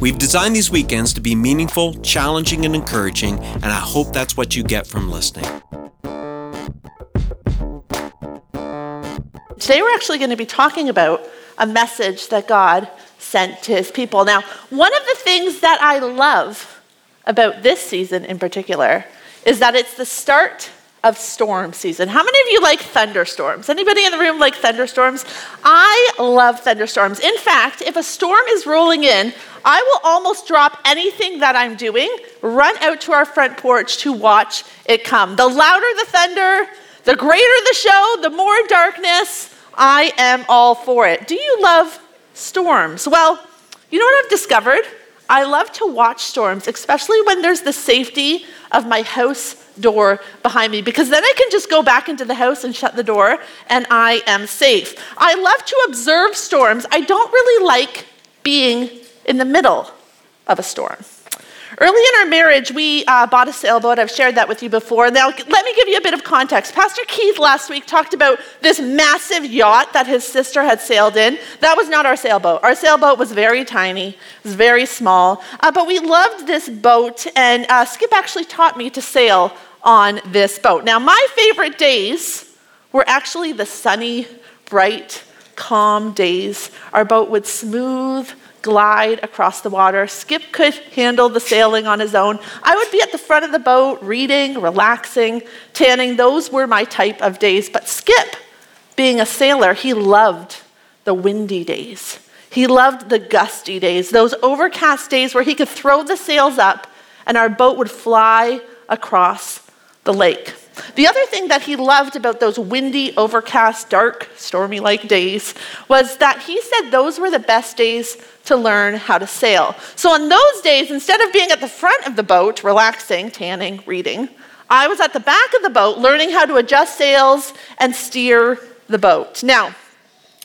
We've designed these weekends to be meaningful, challenging, and encouraging, and I hope that's what you get from listening. Today, we're actually going to be talking about a message that God sent to his people. Now, one of the things that I love about this season in particular is that it's the start of storm season. How many of you like thunderstorms? Anybody in the room like thunderstorms? I love thunderstorms. In fact, if a storm is rolling in, I will almost drop anything that I'm doing, run out to our front porch to watch it come. The louder the thunder, the greater the show, the more darkness, I am all for it. Do you love storms? Well, you know what I've discovered? I love to watch storms, especially when there's the safety of my house door behind me because then I can just go back into the house and shut the door and I am safe. I love to observe storms. I don't really like being in the middle of a storm. Early in our marriage, we uh, bought a sailboat. I've shared that with you before. Now, let me give you a bit of context. Pastor Keith last week talked about this massive yacht that his sister had sailed in. That was not our sailboat. Our sailboat was very tiny, it was very small. Uh, but we loved this boat, and uh, Skip actually taught me to sail on this boat. Now, my favorite days were actually the sunny, bright, calm days. Our boat would smooth glide across the water. Skip could handle the sailing on his own. I would be at the front of the boat, reading, relaxing, tanning. Those were my type of days. But Skip, being a sailor, he loved the windy days. He loved the gusty days, those overcast days where he could throw the sails up and our boat would fly across the lake. The other thing that he loved about those windy, overcast, dark, stormy like days was that he said those were the best days to learn how to sail. So, on those days, instead of being at the front of the boat, relaxing, tanning, reading, I was at the back of the boat learning how to adjust sails and steer the boat. Now,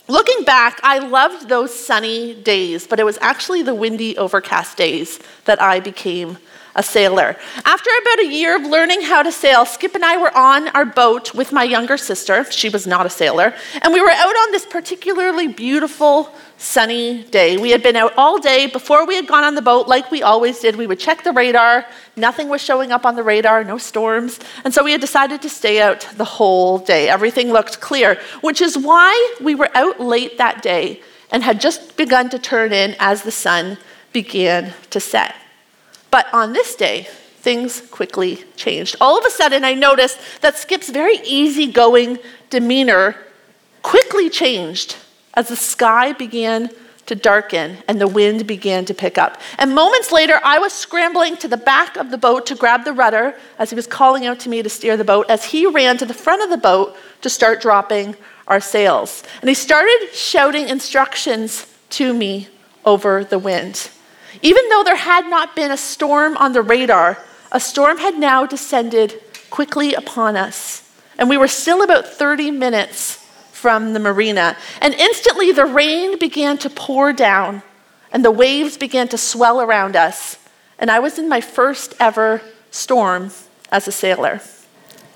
looking back, I loved those sunny days, but it was actually the windy, overcast days that I became a sailor. After about a year of learning how to sail, Skip and I were on our boat with my younger sister. She was not a sailor. And we were out on this particularly beautiful, sunny day. We had been out all day. Before we had gone on the boat, like we always did, we would check the radar. Nothing was showing up on the radar, no storms. And so we had decided to stay out the whole day. Everything looked clear, which is why we were out late that day and had just begun to turn in as the sun began to set. But on this day, things quickly changed. All of a sudden, I noticed that Skip's very easygoing demeanor quickly changed as the sky began to darken and the wind began to pick up. And moments later, I was scrambling to the back of the boat to grab the rudder as he was calling out to me to steer the boat, as he ran to the front of the boat to start dropping our sails. And he started shouting instructions to me over the wind. Even though there had not been a storm on the radar, a storm had now descended quickly upon us. And we were still about 30 minutes from the marina. And instantly the rain began to pour down and the waves began to swell around us. And I was in my first ever storm as a sailor.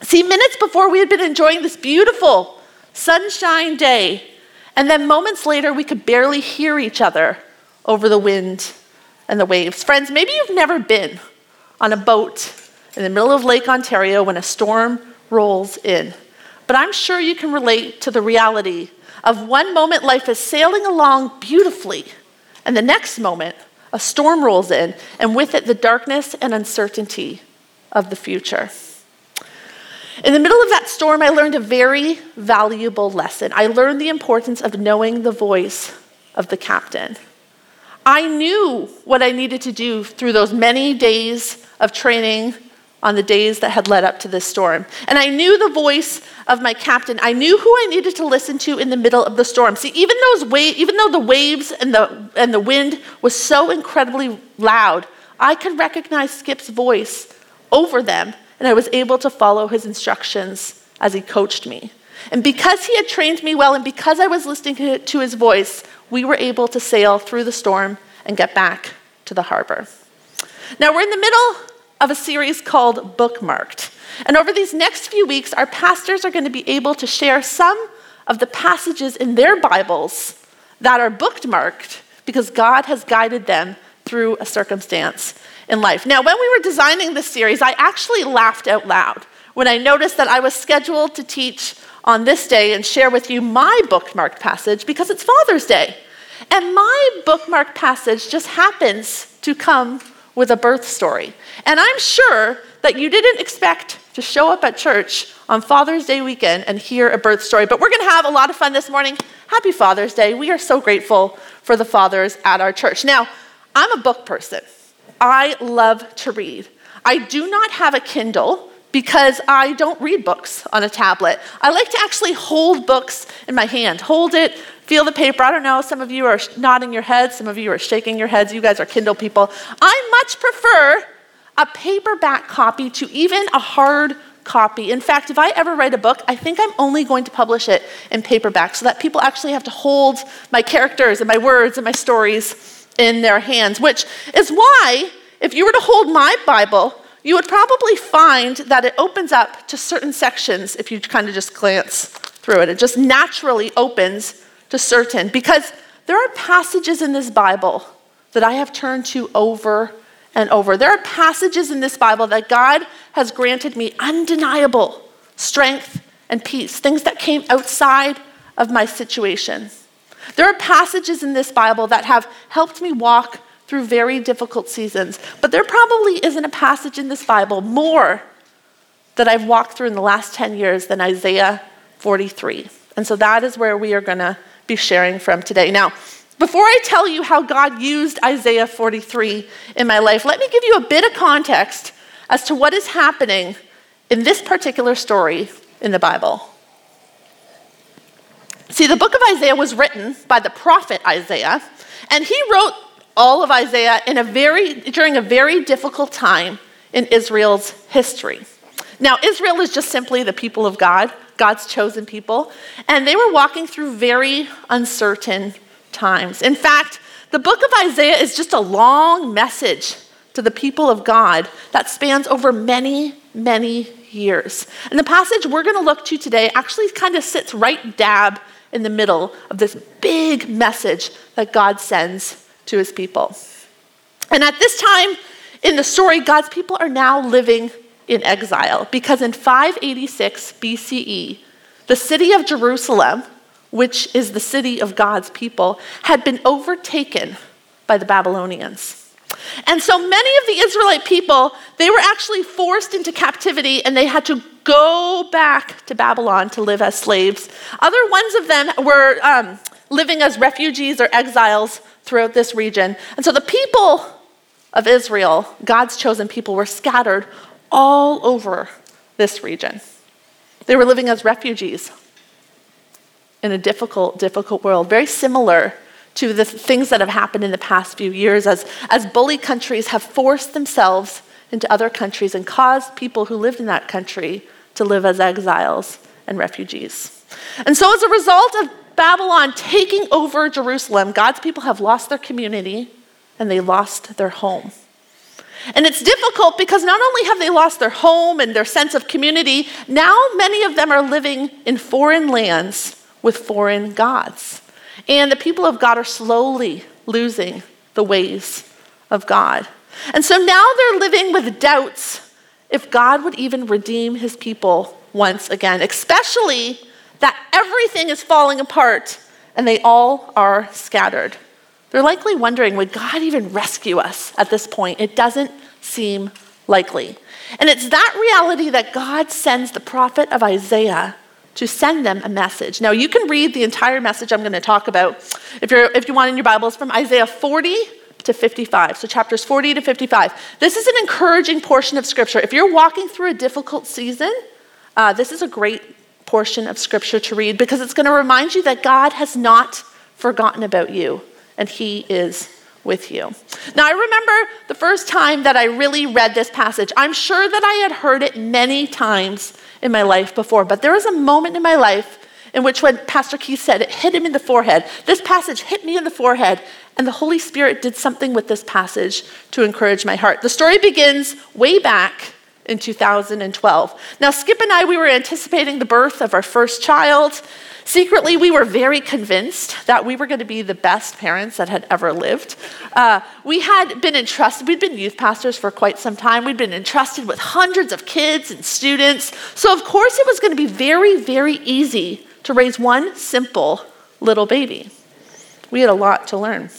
See, minutes before we had been enjoying this beautiful sunshine day, and then moments later we could barely hear each other over the wind and the waves. Friends, maybe you've never been on a boat in the middle of Lake Ontario when a storm rolls in. But I'm sure you can relate to the reality of one moment life is sailing along beautifully, and the next moment a storm rolls in, and with it the darkness and uncertainty of the future. In the middle of that storm, I learned a very valuable lesson. I learned the importance of knowing the voice of the captain. I knew what I needed to do through those many days of training on the days that had led up to this storm. And I knew the voice of my captain. I knew who I needed to listen to in the middle of the storm. See, even those wa- even though the waves and the and the wind was so incredibly loud, I could recognize Skip's voice over them and I was able to follow his instructions as he coached me. And because he had trained me well and because I was listening to his voice, we were able to sail through the storm and get back to the harbor. Now, we're in the middle of a series called Bookmarked. And over these next few weeks, our pastors are going to be able to share some of the passages in their Bibles that are bookmarked because God has guided them through a circumstance in life. Now, when we were designing this series, I actually laughed out loud when I noticed that I was scheduled to teach on this day and share with you my bookmarked passage because it's Father's Day. And my bookmarked passage just happens to come with a birth story. And I'm sure that you didn't expect to show up at church on Father's Day weekend and hear a birth story. But we're going to have a lot of fun this morning. Happy Father's Day. We are so grateful for the fathers at our church. Now, I'm a book person. I love to read. I do not have a Kindle because I don't read books on a tablet. I like to actually hold books in my hand, hold it, feel the paper. I don't know, some of you are nodding your heads, some of you are shaking your heads. You guys are Kindle people. I much prefer a paperback copy to even a hard copy. In fact, if I ever write a book, I think I'm only going to publish it in paperback so that people actually have to hold my characters and my words and my stories in their hands, which is why if you were to hold my Bible, you would probably find that it opens up to certain sections if you kind of just glance through it. It just naturally opens to certain, because there are passages in this Bible that I have turned to over and over. There are passages in this Bible that God has granted me undeniable strength and peace, things that came outside of my situation. There are passages in this Bible that have helped me walk through very difficult seasons. But there probably isn't a passage in this Bible more that I've walked through in the last 10 years than Isaiah 43. And so that is where we are going to be sharing from today. Now, before I tell you how God used Isaiah 43 in my life, let me give you a bit of context as to what is happening in this particular story in the Bible. See, the book of Isaiah was written by the prophet Isaiah, and he wrote all of Isaiah in a very, during a very difficult time in Israel's history. Now, Israel is just simply the people of God, God's chosen people, and they were walking through very uncertain times. In fact, the book of Isaiah is just a long message to the people of God that spans over many, many years. And the passage we're going to look to today actually kind of sits right dab in the middle of this big message that God sends to his people. And at this time in the story, God's people are now living in exile because in 586 BCE, the city of Jerusalem, which is the city of God's people, had been overtaken by the Babylonians. And so many of the Israelite people, they were actually forced into captivity and they had to go back to Babylon to live as slaves. Other ones of them were um, living as refugees or exiles throughout this region. And so the people of Israel, God's chosen people, were scattered all over this region. They were living as refugees in a difficult, difficult world, very similar to the things that have happened in the past few years as, as bully countries have forced themselves into other countries and caused people who lived in that country to live as exiles and refugees. And so, as a result of Babylon taking over Jerusalem, God's people have lost their community and they lost their home. And it's difficult because not only have they lost their home and their sense of community, now many of them are living in foreign lands with foreign gods. And the people of God are slowly losing the ways of God. And so now they're living with doubts if God would even redeem his people once again, especially that everything is falling apart and they all are scattered. They're likely wondering would God even rescue us at this point? It doesn't seem likely. And it's that reality that God sends the prophet of Isaiah to send them a message. Now, you can read the entire message I'm going to talk about if, you're, if you want in your Bibles from Isaiah 40 to 55. So, chapters 40 to 55. This is an encouraging portion of Scripture. If you're walking through a difficult season, uh, this is a great portion of scripture to read because it's going to remind you that God has not forgotten about you and He is with you. Now, I remember the first time that I really read this passage. I'm sure that I had heard it many times in my life before, but there was a moment in my life in which, when Pastor Keith said it hit him in the forehead, this passage hit me in the forehead, and the Holy Spirit did something with this passage to encourage my heart. The story begins way back in 2012. Now, Skip and I, we were anticipating the birth of our first child. Secretly, we were very convinced that we were going to be the best parents that had ever lived. Uh, we had been entrusted, we'd been youth pastors for quite some time. We'd been entrusted with hundreds of kids and students. So, of course, it was going to be very, very easy to raise one simple little baby. We had a lot to learn.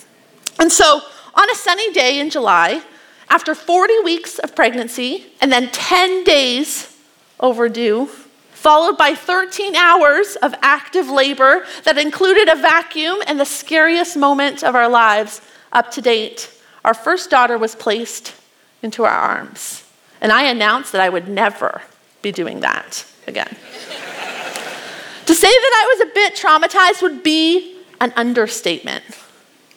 And so, on a sunny day in July, after 40 weeks of pregnancy and then 10 days overdue, followed by 13 hours of active labor that included a vacuum and the scariest moment of our lives up to date, our first daughter was placed into our arms. And I announced that I would never be doing that again. to say that I was a bit traumatized would be an understatement.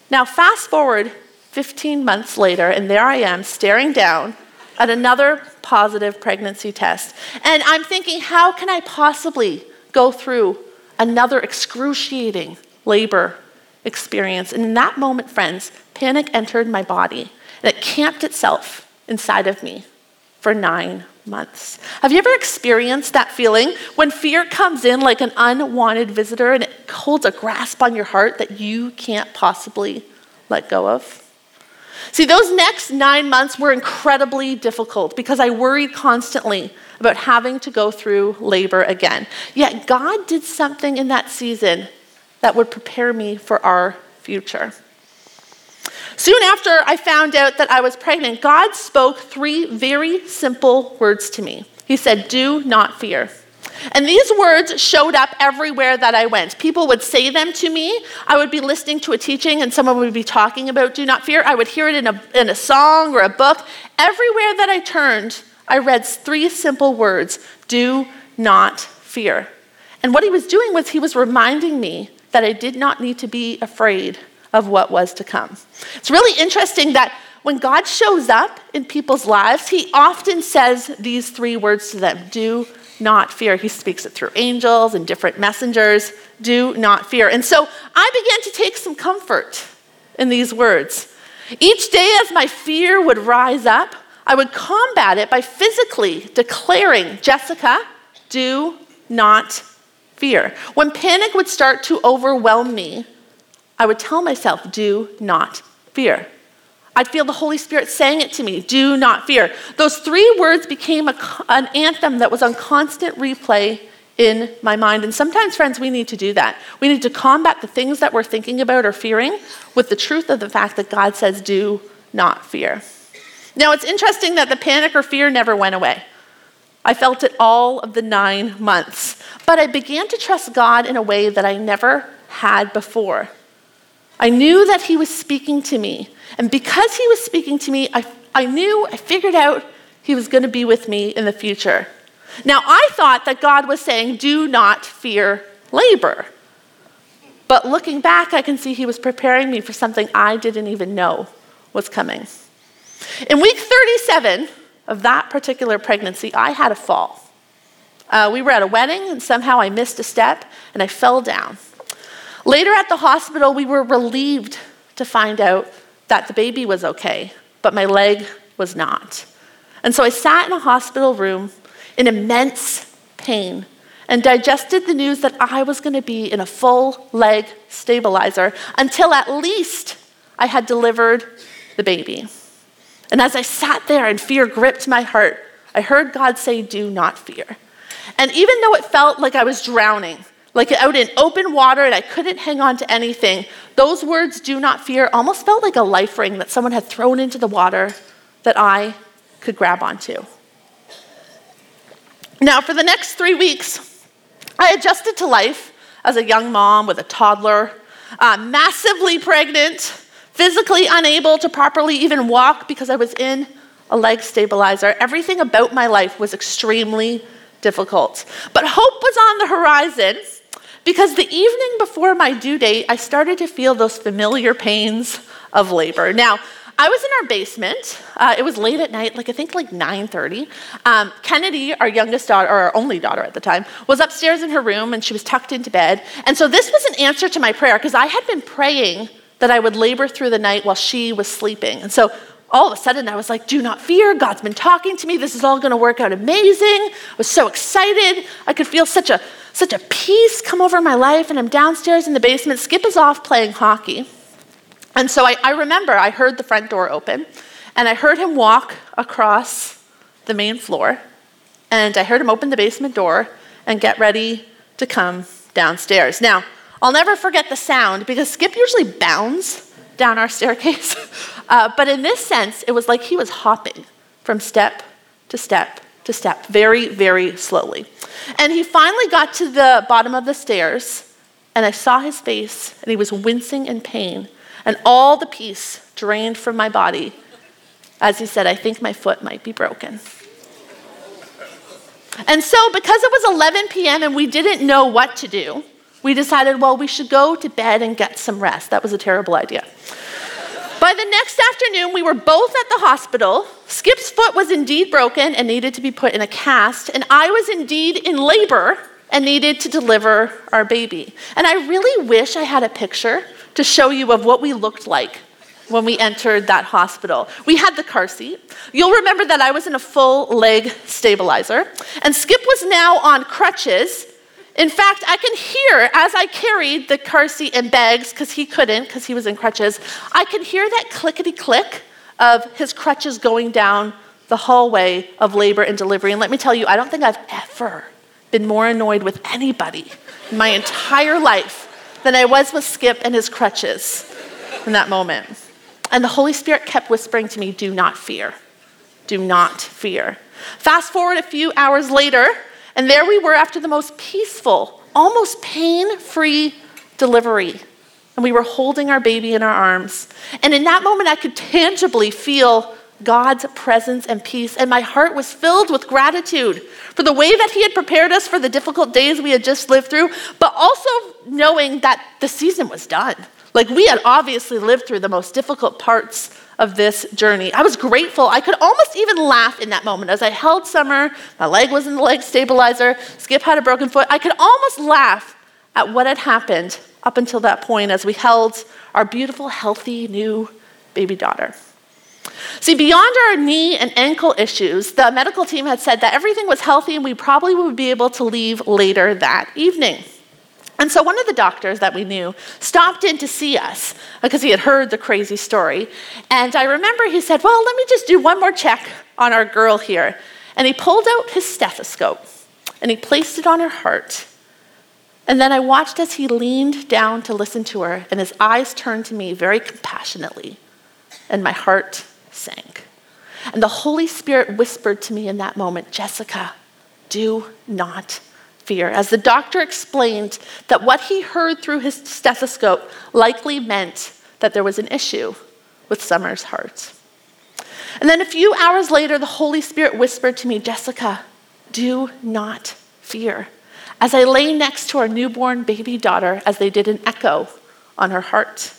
Now, fast forward 15 months later, and there I am staring down at another positive pregnancy test. And I'm thinking, how can I possibly go through another excruciating labor experience? And in that moment, friends, panic entered my body and it camped itself inside of me for nine months. Have you ever experienced that feeling when fear comes in like an unwanted visitor and it holds a grasp on your heart that you can't possibly let go of? See, those next nine months were incredibly difficult because I worried constantly about having to go through labor again. Yet God did something in that season that would prepare me for our future. Soon after I found out that I was pregnant, God spoke three very simple words to me. He said, Do not fear. And these words showed up everywhere that I went. People would say them to me. I would be listening to a teaching and someone would be talking about do not fear. I would hear it in a, in a song or a book. Everywhere that I turned, I read three simple words do not fear. And what he was doing was he was reminding me that I did not need to be afraid of what was to come. It's really interesting that when God shows up in people's lives, he often says these three words to them do not fear. He speaks it through angels and different messengers. Do not fear. And so I began to take some comfort in these words. Each day, as my fear would rise up, I would combat it by physically declaring, Jessica, do not fear. When panic would start to overwhelm me, I would tell myself, do not fear. I'd feel the Holy Spirit saying it to me do not fear. Those three words became a, an anthem that was on constant replay in my mind. And sometimes, friends, we need to do that. We need to combat the things that we're thinking about or fearing with the truth of the fact that God says, do not fear. Now, it's interesting that the panic or fear never went away. I felt it all of the nine months. But I began to trust God in a way that I never had before. I knew that He was speaking to me. And because He was speaking to me, I, I knew, I figured out He was going to be with me in the future. Now, I thought that God was saying, do not fear labor. But looking back, I can see He was preparing me for something I didn't even know was coming. In week 37 of that particular pregnancy, I had a fall. Uh, we were at a wedding, and somehow I missed a step and I fell down. Later at the hospital, we were relieved to find out that the baby was okay, but my leg was not. And so I sat in a hospital room in immense pain and digested the news that I was going to be in a full leg stabilizer until at least I had delivered the baby. And as I sat there and fear gripped my heart, I heard God say, Do not fear. And even though it felt like I was drowning, like out in open water and I couldn't hang on to anything. Those words, do not fear, almost felt like a life ring that someone had thrown into the water that I could grab onto. Now, for the next three weeks, I adjusted to life as a young mom with a toddler, uh, massively pregnant, physically unable to properly even walk because I was in a leg stabilizer. Everything about my life was extremely difficult. But hope was on the horizon because the evening before my due date, I started to feel those familiar pains of labor. Now, I was in our basement. Uh, it was late at night, like I think like 9:30. Um, Kennedy, our youngest daughter, or our only daughter at the time, was upstairs in her room and she was tucked into bed. And so this was an answer to my prayer because I had been praying that I would labor through the night while she was sleeping. And so all of a sudden I was like, do not fear. God's been talking to me. This is all going to work out amazing. I was so excited. I could feel such a such a peace come over my life. And I'm downstairs in the basement. Skip is off playing hockey. And so I, I remember I heard the front door open, and I heard him walk across the main floor, and I heard him open the basement door and get ready to come downstairs. Now, I'll never forget the sound because Skip usually bounds down our staircase. Uh, but in this sense, it was like he was hopping from step to step to step, very, very slowly. And he finally got to the bottom of the stairs, and I saw his face, and he was wincing in pain and all the peace drained from my body as he said, I think my foot might be broken. And so, because it was 11 p.m. and we didn't know what to do, we decided, well, we should go to bed and get some rest. That was a terrible idea. By the next afternoon, we were both at the hospital. Skip's foot was indeed broken and needed to be put in a cast, and I was indeed in labor and needed to deliver our baby. And I really wish I had a picture to show you of what we looked like when we entered that hospital. We had the car seat. You'll remember that I was in a full leg stabilizer, and Skip was now on crutches. In fact, I can hear as I carried the car seat and bags, because he couldn't, because he was in crutches, I could hear that clickety click of his crutches going down the hallway of labor and delivery. And let me tell you, I don't think I've ever been more annoyed with anybody in my entire life than I was with Skip and his crutches in that moment. And the Holy Spirit kept whispering to me, Do not fear. Do not fear. Fast forward a few hours later, and there we were after the most peaceful, almost pain free delivery. And we were holding our baby in our arms. And in that moment, I could tangibly feel God's presence and peace, and my heart was filled with gratitude for the way that He had prepared us for the difficult days we had just lived through, but also knowing that the season was done. Like we had obviously lived through the most difficult parts of this journey. I was grateful. I could almost even laugh in that moment as I held Summer. My leg was in the leg stabilizer. Skip had a broken foot. I could almost laugh at what had happened up until that point as we held our beautiful, healthy, new baby daughter. See, beyond our knee and ankle issues, the medical team had said that everything was healthy and we probably would be able to leave later that evening. And so one of the doctors that we knew stopped in to see us uh, because he had heard the crazy story. And I remember he said, Well, let me just do one more check on our girl here. And he pulled out his stethoscope and he placed it on her heart. And then I watched as he leaned down to listen to her, and his eyes turned to me very compassionately, and my heart sank. And the Holy Spirit whispered to me in that moment Jessica, do not fear. As the doctor explained that what he heard through his stethoscope likely meant that there was an issue with Summer's heart. And then a few hours later, the Holy Spirit whispered to me, Jessica, do not fear. As I lay next to our newborn baby daughter, as they did an echo on her heart.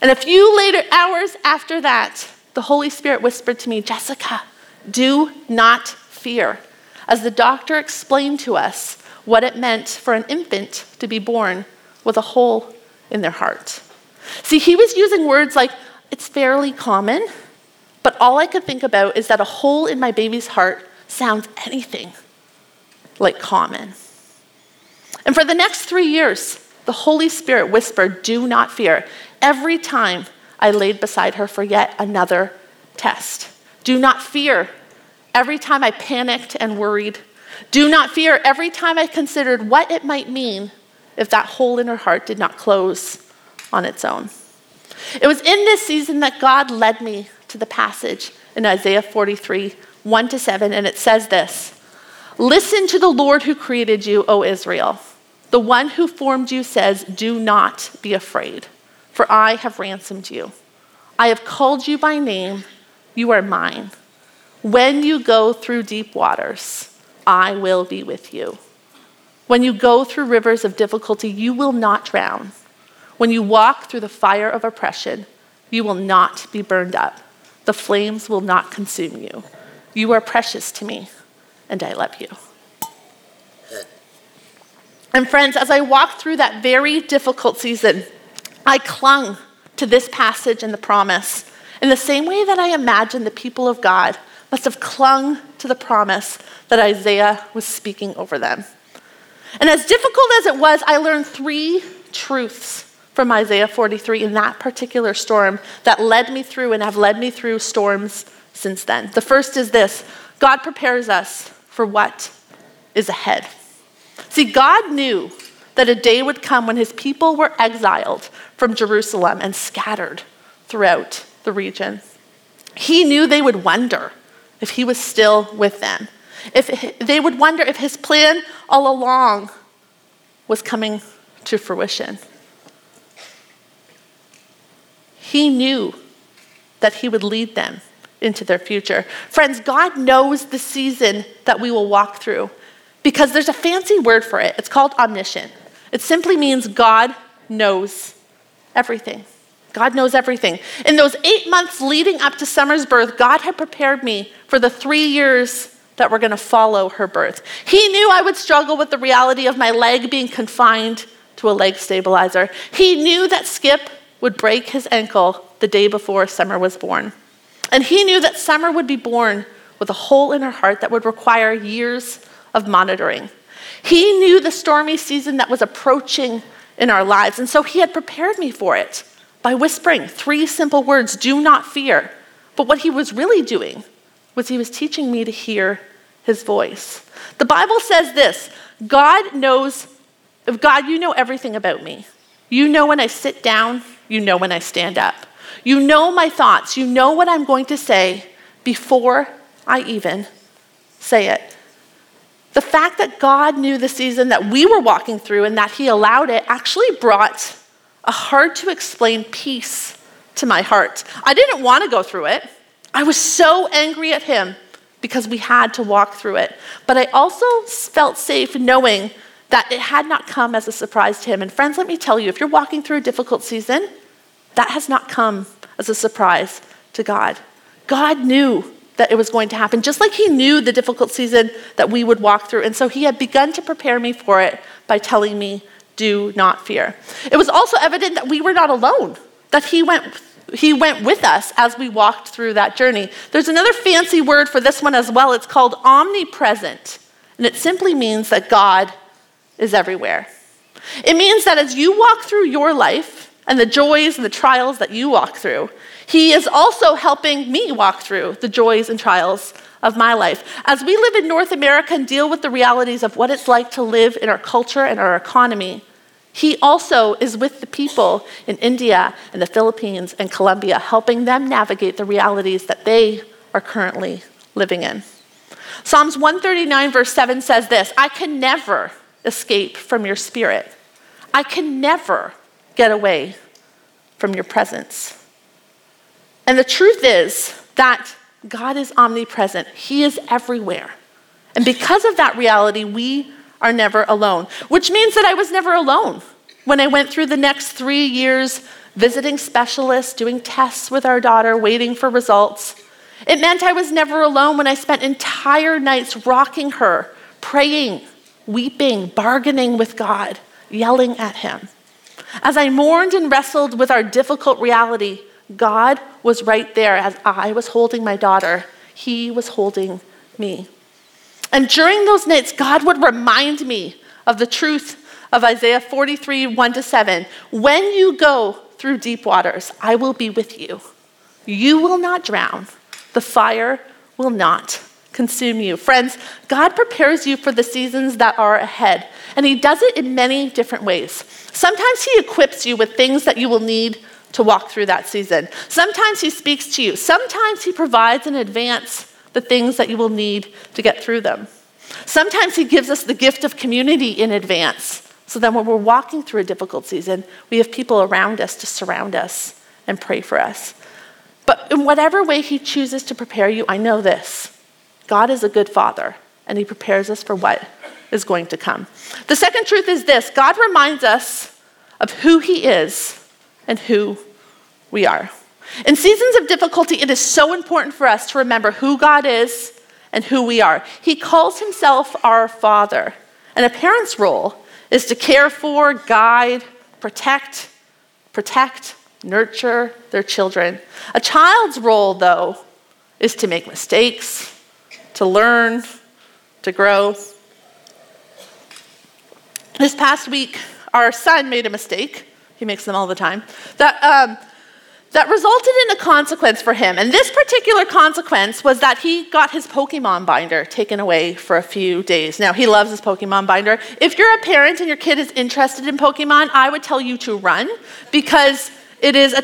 And a few later hours after that, the Holy Spirit whispered to me, Jessica, do not fear, as the doctor explained to us what it meant for an infant to be born with a hole in their heart. See, he was using words like, it's fairly common, but all I could think about is that a hole in my baby's heart sounds anything like common. And for the next three years, the Holy Spirit whispered, Do not fear, every time I laid beside her for yet another test. Do not fear every time I panicked and worried. Do not fear every time I considered what it might mean if that hole in her heart did not close on its own. It was in this season that God led me to the passage in Isaiah 43, 1 to 7, and it says this Listen to the Lord who created you, O Israel. The one who formed you says, Do not be afraid for I have ransomed you. I have called you by name, you are mine. When you go through deep waters, I will be with you. When you go through rivers of difficulty, you will not drown. When you walk through the fire of oppression, you will not be burned up. The flames will not consume you. You are precious to me, and I love you. And friends, as I walked through that very difficult season, I clung to this passage and the promise in the same way that I imagine the people of God must have clung to the promise that Isaiah was speaking over them. And as difficult as it was, I learned three truths from Isaiah 43 in that particular storm that led me through and have led me through storms since then. The first is this God prepares us for what is ahead. See, God knew that a day would come when his people were exiled from Jerusalem and scattered throughout the region. He knew they would wonder if he was still with them. If they would wonder if his plan all along was coming to fruition. He knew that he would lead them into their future. Friends, God knows the season that we will walk through because there's a fancy word for it. It's called omniscient. It simply means God knows everything. God knows everything. In those eight months leading up to Summer's birth, God had prepared me for the three years that were going to follow her birth. He knew I would struggle with the reality of my leg being confined to a leg stabilizer. He knew that Skip would break his ankle the day before Summer was born. And he knew that Summer would be born with a hole in her heart that would require years of monitoring. He knew the stormy season that was approaching in our lives, and so he had prepared me for it by whispering three simple words do not fear. But what he was really doing was he was teaching me to hear his voice. The Bible says this God knows, God, you know everything about me. You know when I sit down, you know when I stand up. You know my thoughts, you know what I'm going to say before I even say it. The fact that God knew the season that we were walking through and that He allowed it actually brought a hard to explain peace to my heart. I didn't want to go through it. I was so angry at Him because we had to walk through it. But I also felt safe knowing that it had not come as a surprise to Him. And friends, let me tell you, if you're walking through a difficult season, that has not come as a surprise to God. God knew that it was going to happen, just like He knew the difficult season that we would walk through. And so He had begun to prepare me for it by telling me, Do not fear. It was also evident that we were not alone, that He went. He went with us as we walked through that journey. There's another fancy word for this one as well. It's called omnipresent. And it simply means that God is everywhere. It means that as you walk through your life and the joys and the trials that you walk through, he is also helping me walk through the joys and trials of my life. As we live in North America and deal with the realities of what it's like to live in our culture and our economy, he also is with the people in India and the Philippines and Colombia, helping them navigate the realities that they are currently living in. Psalms 139, verse 7 says this I can never escape from your spirit, I can never get away from your presence. And the truth is that God is omnipresent, He is everywhere. And because of that reality, we are never alone, which means that I was never alone when I went through the next three years visiting specialists, doing tests with our daughter, waiting for results. It meant I was never alone when I spent entire nights rocking her, praying, weeping, bargaining with God, yelling at Him. As I mourned and wrestled with our difficult reality, God was right there as I was holding my daughter. He was holding me. And during those nights, God would remind me of the truth of Isaiah 43 1 to 7. When you go through deep waters, I will be with you. You will not drown, the fire will not consume you. Friends, God prepares you for the seasons that are ahead, and He does it in many different ways. Sometimes He equips you with things that you will need to walk through that season. Sometimes He speaks to you, sometimes He provides in advance the things that you will need to get through them. Sometimes He gives us the gift of community in advance. So that when we're walking through a difficult season, we have people around us to surround us and pray for us. But in whatever way He chooses to prepare you, I know this God is a good Father, and He prepares us for what is going to come. The second truth is this God reminds us of who He is and who we are. In seasons of difficulty, it is so important for us to remember who God is and who we are. He calls Himself our Father, and a parent's role is to care for, guide, protect, protect, nurture their children. A child's role, though, is to make mistakes, to learn, to grow. This past week, our son made a mistake. He makes them all the time. That, um, that resulted in a consequence for him. And this particular consequence was that he got his Pokemon binder taken away for a few days. Now, he loves his Pokemon binder. If you're a parent and your kid is interested in Pokemon, I would tell you to run because it is a,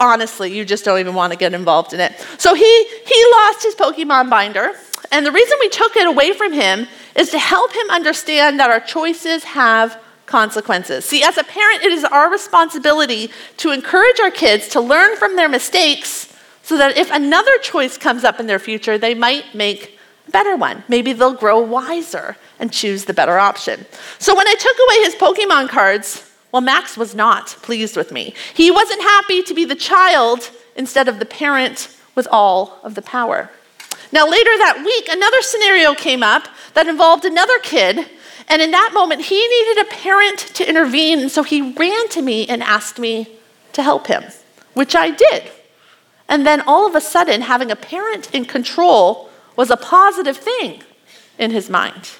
honestly, you just don't even want to get involved in it. So he, he lost his Pokemon binder. And the reason we took it away from him is to help him understand that our choices have consequences. See, as a parent, it is our responsibility to encourage our kids to learn from their mistakes so that if another choice comes up in their future, they might make a better one. Maybe they'll grow wiser and choose the better option. So when I took away his Pokemon cards, well, Max was not pleased with me. He wasn't happy to be the child instead of the parent with all of the power. Now, later that week, another scenario came up that involved another kid and in that moment, he needed a parent to intervene. And so he ran to me and asked me to help him, which I did. And then all of a sudden, having a parent in control was a positive thing in his mind.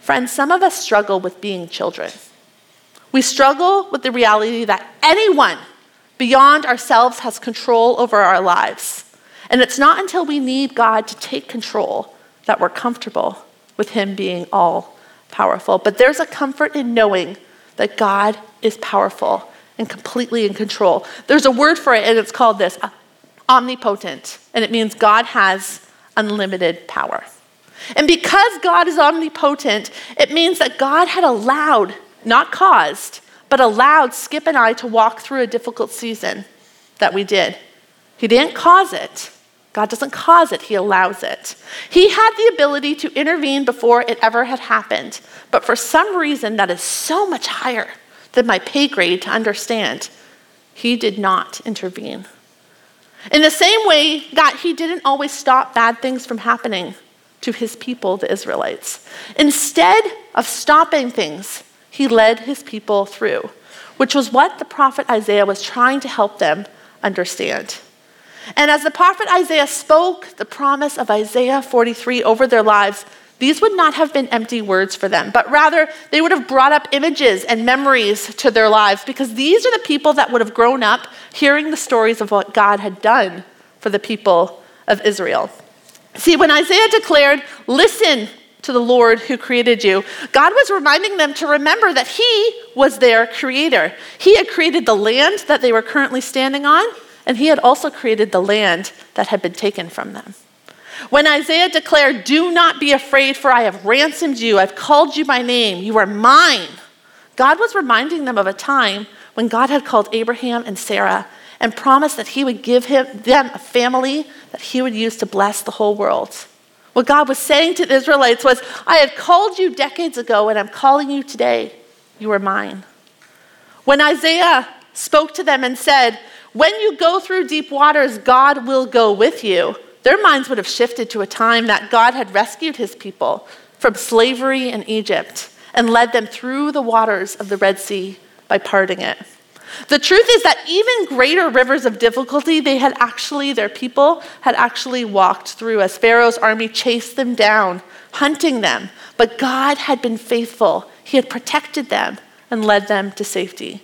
Friends, some of us struggle with being children. We struggle with the reality that anyone beyond ourselves has control over our lives. And it's not until we need God to take control that we're comfortable with Him being all powerful. But there's a comfort in knowing that God is powerful and completely in control. There's a word for it, and it's called this uh, omnipotent, and it means God has unlimited power. And because God is omnipotent, it means that God had allowed, not caused, but allowed Skip and I to walk through a difficult season that we did. He didn't cause it, God doesn't cause it, He allows it. He had the ability to intervene before it ever had happened, but for some reason that is so much higher than my pay grade to understand, He did not intervene. In the same way that He didn't always stop bad things from happening to His people, the Israelites. Instead of stopping things, He led His people through, which was what the prophet Isaiah was trying to help them understand. And as the prophet Isaiah spoke the promise of Isaiah 43 over their lives, these would not have been empty words for them, but rather they would have brought up images and memories to their lives because these are the people that would have grown up hearing the stories of what God had done for the people of Israel. See, when Isaiah declared, Listen to the Lord who created you, God was reminding them to remember that He was their creator. He had created the land that they were currently standing on, and he had also created the land that had been taken from them. When Isaiah declared, Do not be afraid, for I have ransomed you, I've called you by name, you are mine, God was reminding them of a time when God had called Abraham and Sarah and promised that he would give him, them a family that he would use to bless the whole world. What God was saying to the Israelites was, I had called you decades ago and I'm calling you today. You are mine. When Isaiah spoke to them and said, when you go through deep waters, God will go with you. Their minds would have shifted to a time that God had rescued his people from slavery in Egypt and led them through the waters of the Red Sea by parting it. The truth is that even greater rivers of difficulty, they had actually, their people had actually walked through as Pharaoh's army chased them down, hunting them. But God had been faithful, He had protected them and led them to safety.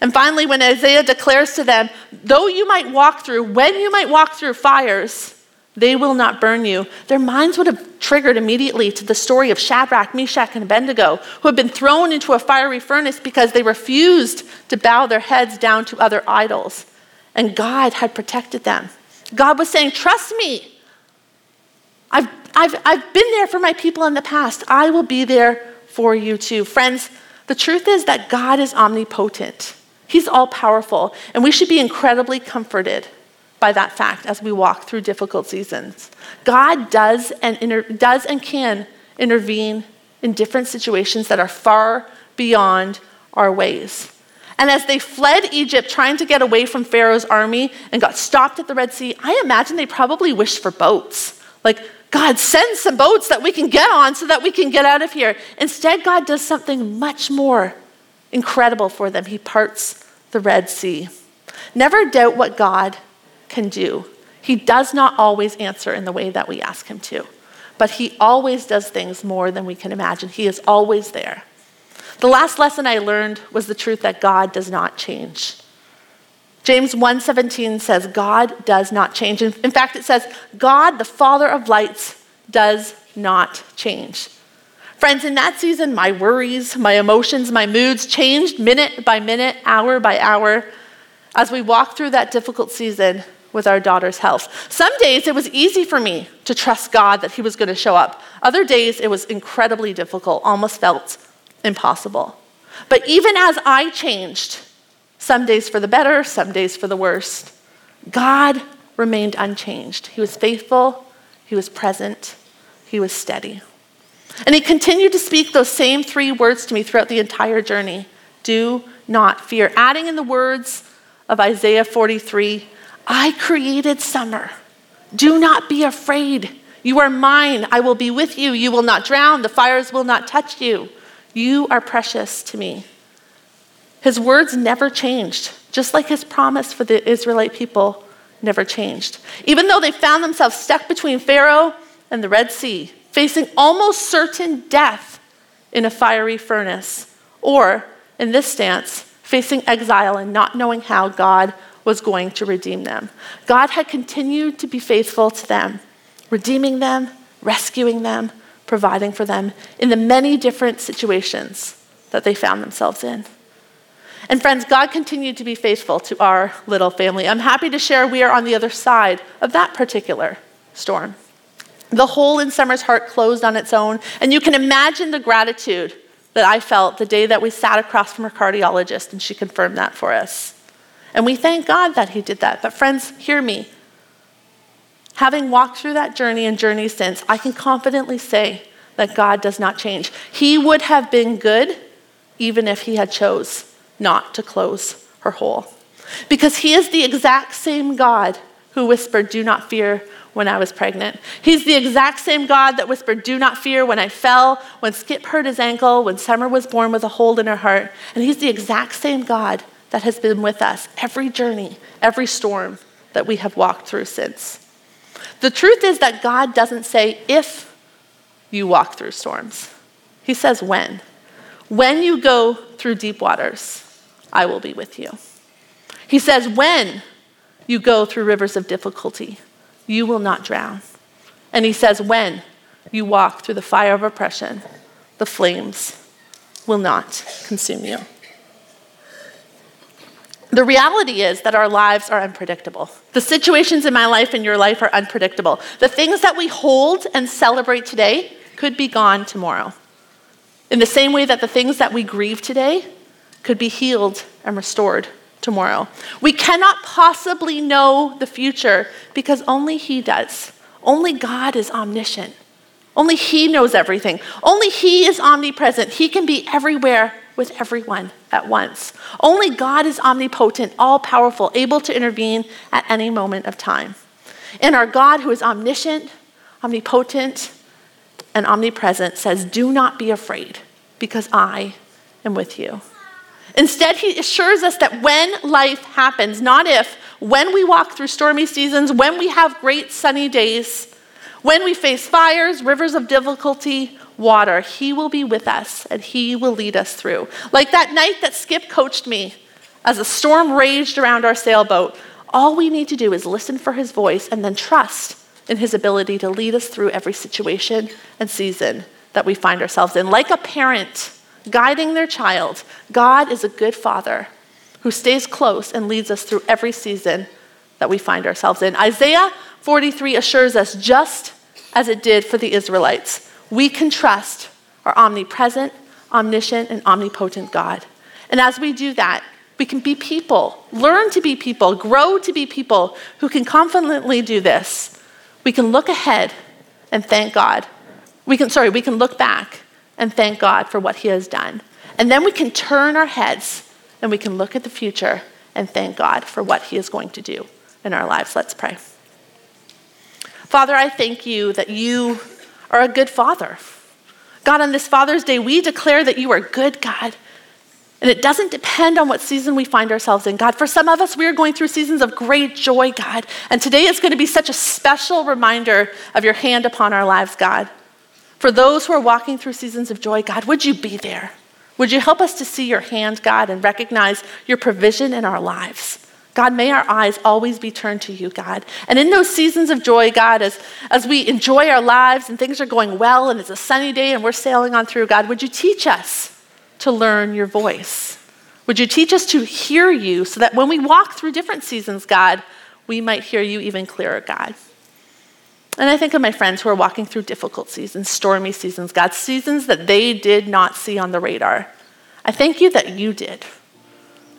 And finally, when Isaiah declares to them, though you might walk through, when you might walk through fires, they will not burn you. Their minds would have triggered immediately to the story of Shadrach, Meshach, and Abednego, who had been thrown into a fiery furnace because they refused to bow their heads down to other idols. And God had protected them. God was saying, Trust me. I've, I've, I've been there for my people in the past. I will be there for you too. Friends, the truth is that God is omnipotent. He's all powerful, and we should be incredibly comforted by that fact as we walk through difficult seasons. God does and, inter- does and can intervene in different situations that are far beyond our ways. And as they fled Egypt, trying to get away from Pharaoh's army and got stopped at the Red Sea, I imagine they probably wished for boats. Like, God, send some boats that we can get on so that we can get out of here. Instead, God does something much more incredible for them. He parts the Red Sea. Never doubt what God can do. He does not always answer in the way that we ask Him to, but He always does things more than we can imagine. He is always there. The last lesson I learned was the truth that God does not change. James 1:17 says God does not change. In fact, it says God, the Father of lights, does not change. Friends, in that season, my worries, my emotions, my moods changed minute by minute, hour by hour as we walked through that difficult season with our daughter's health. Some days it was easy for me to trust God that He was going to show up. Other days it was incredibly difficult, almost felt impossible. But even as I changed, some days for the better, some days for the worst, God remained unchanged. He was faithful, He was present, He was steady. And He continued to speak those same three words to me throughout the entire journey do not fear. Adding in the words of Isaiah 43 I created summer. Do not be afraid. You are mine. I will be with you. You will not drown. The fires will not touch you. You are precious to me. His words never changed, just like his promise for the Israelite people never changed. Even though they found themselves stuck between Pharaoh and the Red Sea, facing almost certain death in a fiery furnace, or in this stance, facing exile and not knowing how God was going to redeem them. God had continued to be faithful to them, redeeming them, rescuing them, providing for them in the many different situations that they found themselves in. And friends, God continued to be faithful to our little family. I'm happy to share we are on the other side of that particular storm. The hole in Summer's heart closed on its own, and you can imagine the gratitude that I felt the day that we sat across from her cardiologist and she confirmed that for us. And we thank God that He did that. But, friends, hear me. Having walked through that journey and journey since, I can confidently say that God does not change. He would have been good even if He had chose not to close her hole. Because He is the exact same God who whispered, Do not fear, when I was pregnant. He's the exact same God that whispered, Do not fear when I fell, when Skip hurt his ankle, when Summer was born with a hole in her heart. And He's the exact same God that has been with us every journey, every storm that we have walked through since. The truth is that God doesn't say if you walk through storms, He says when. When you go through deep waters, I will be with you. He says when you go through rivers of difficulty, you will not drown. And He says when you walk through the fire of oppression, the flames will not consume you. The reality is that our lives are unpredictable. The situations in my life and your life are unpredictable. The things that we hold and celebrate today could be gone tomorrow. In the same way that the things that we grieve today could be healed and restored tomorrow. We cannot possibly know the future because only He does. Only God is omniscient. Only He knows everything. Only He is omnipresent. He can be everywhere with everyone at once. Only God is omnipotent, all powerful, able to intervene at any moment of time. And our God, who is omniscient, omnipotent, and omnipresent, says, Do not be afraid, because I am with you. Instead, he assures us that when life happens, not if, when we walk through stormy seasons, when we have great sunny days, when we face fires, rivers of difficulty, water. He will be with us and He will lead us through. Like that night that Skip coached me as a storm raged around our sailboat, all we need to do is listen for His voice and then trust in His ability to lead us through every situation and season that we find ourselves in. Like a parent guiding their child, God is a good father who stays close and leads us through every season that we find ourselves in. Isaiah 43 assures us just as it did for the Israelites we can trust our omnipresent, omniscient, and omnipotent God. And as we do that, we can be people, learn to be people, grow to be people who can confidently do this. We can look ahead and thank God. We can, sorry, we can look back and thank God for what He has done. And then we can turn our heads and we can look at the future and thank God for what He is going to do in our lives. Let's pray. Father, I thank you that you are a good Father. God, on this Father's Day, we declare that you are good, God. And it doesn't depend on what season we find ourselves in, God. For some of us, we are going through seasons of great joy, God. And today is going to be such a special reminder of your hand upon our lives, God. For those who are walking through seasons of joy, God, would you be there? Would you help us to see your hand, God, and recognize your provision in our lives? God, may our eyes always be turned to you, God. And in those seasons of joy, God, as, as we enjoy our lives and things are going well and it's a sunny day and we're sailing on through, God, would you teach us to learn your voice? Would you teach us to hear you so that when we walk through different seasons, God, we might hear you even clearer, God? And I think of my friends who are walking through difficult seasons, stormy seasons, God, seasons that they did not see on the radar. I thank you that you did.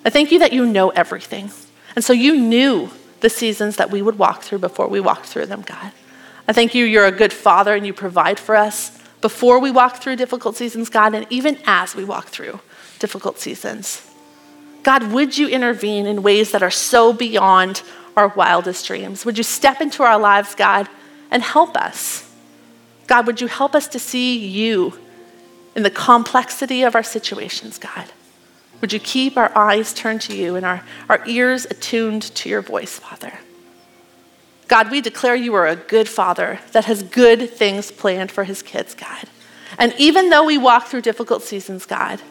I thank you that you know everything. And so you knew the seasons that we would walk through before we walked through them, God. I thank you, you're a good father and you provide for us before we walk through difficult seasons, God, and even as we walk through difficult seasons. God, would you intervene in ways that are so beyond our wildest dreams? Would you step into our lives, God, and help us? God, would you help us to see you in the complexity of our situations, God? Would you keep our eyes turned to you and our, our ears attuned to your voice, Father? God, we declare you are a good father that has good things planned for his kids, God. And even though we walk through difficult seasons, God,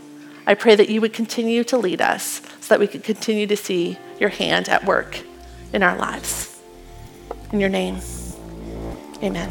I pray that you would continue to lead us so that we could continue to see your hand at work in our lives. In your name, amen.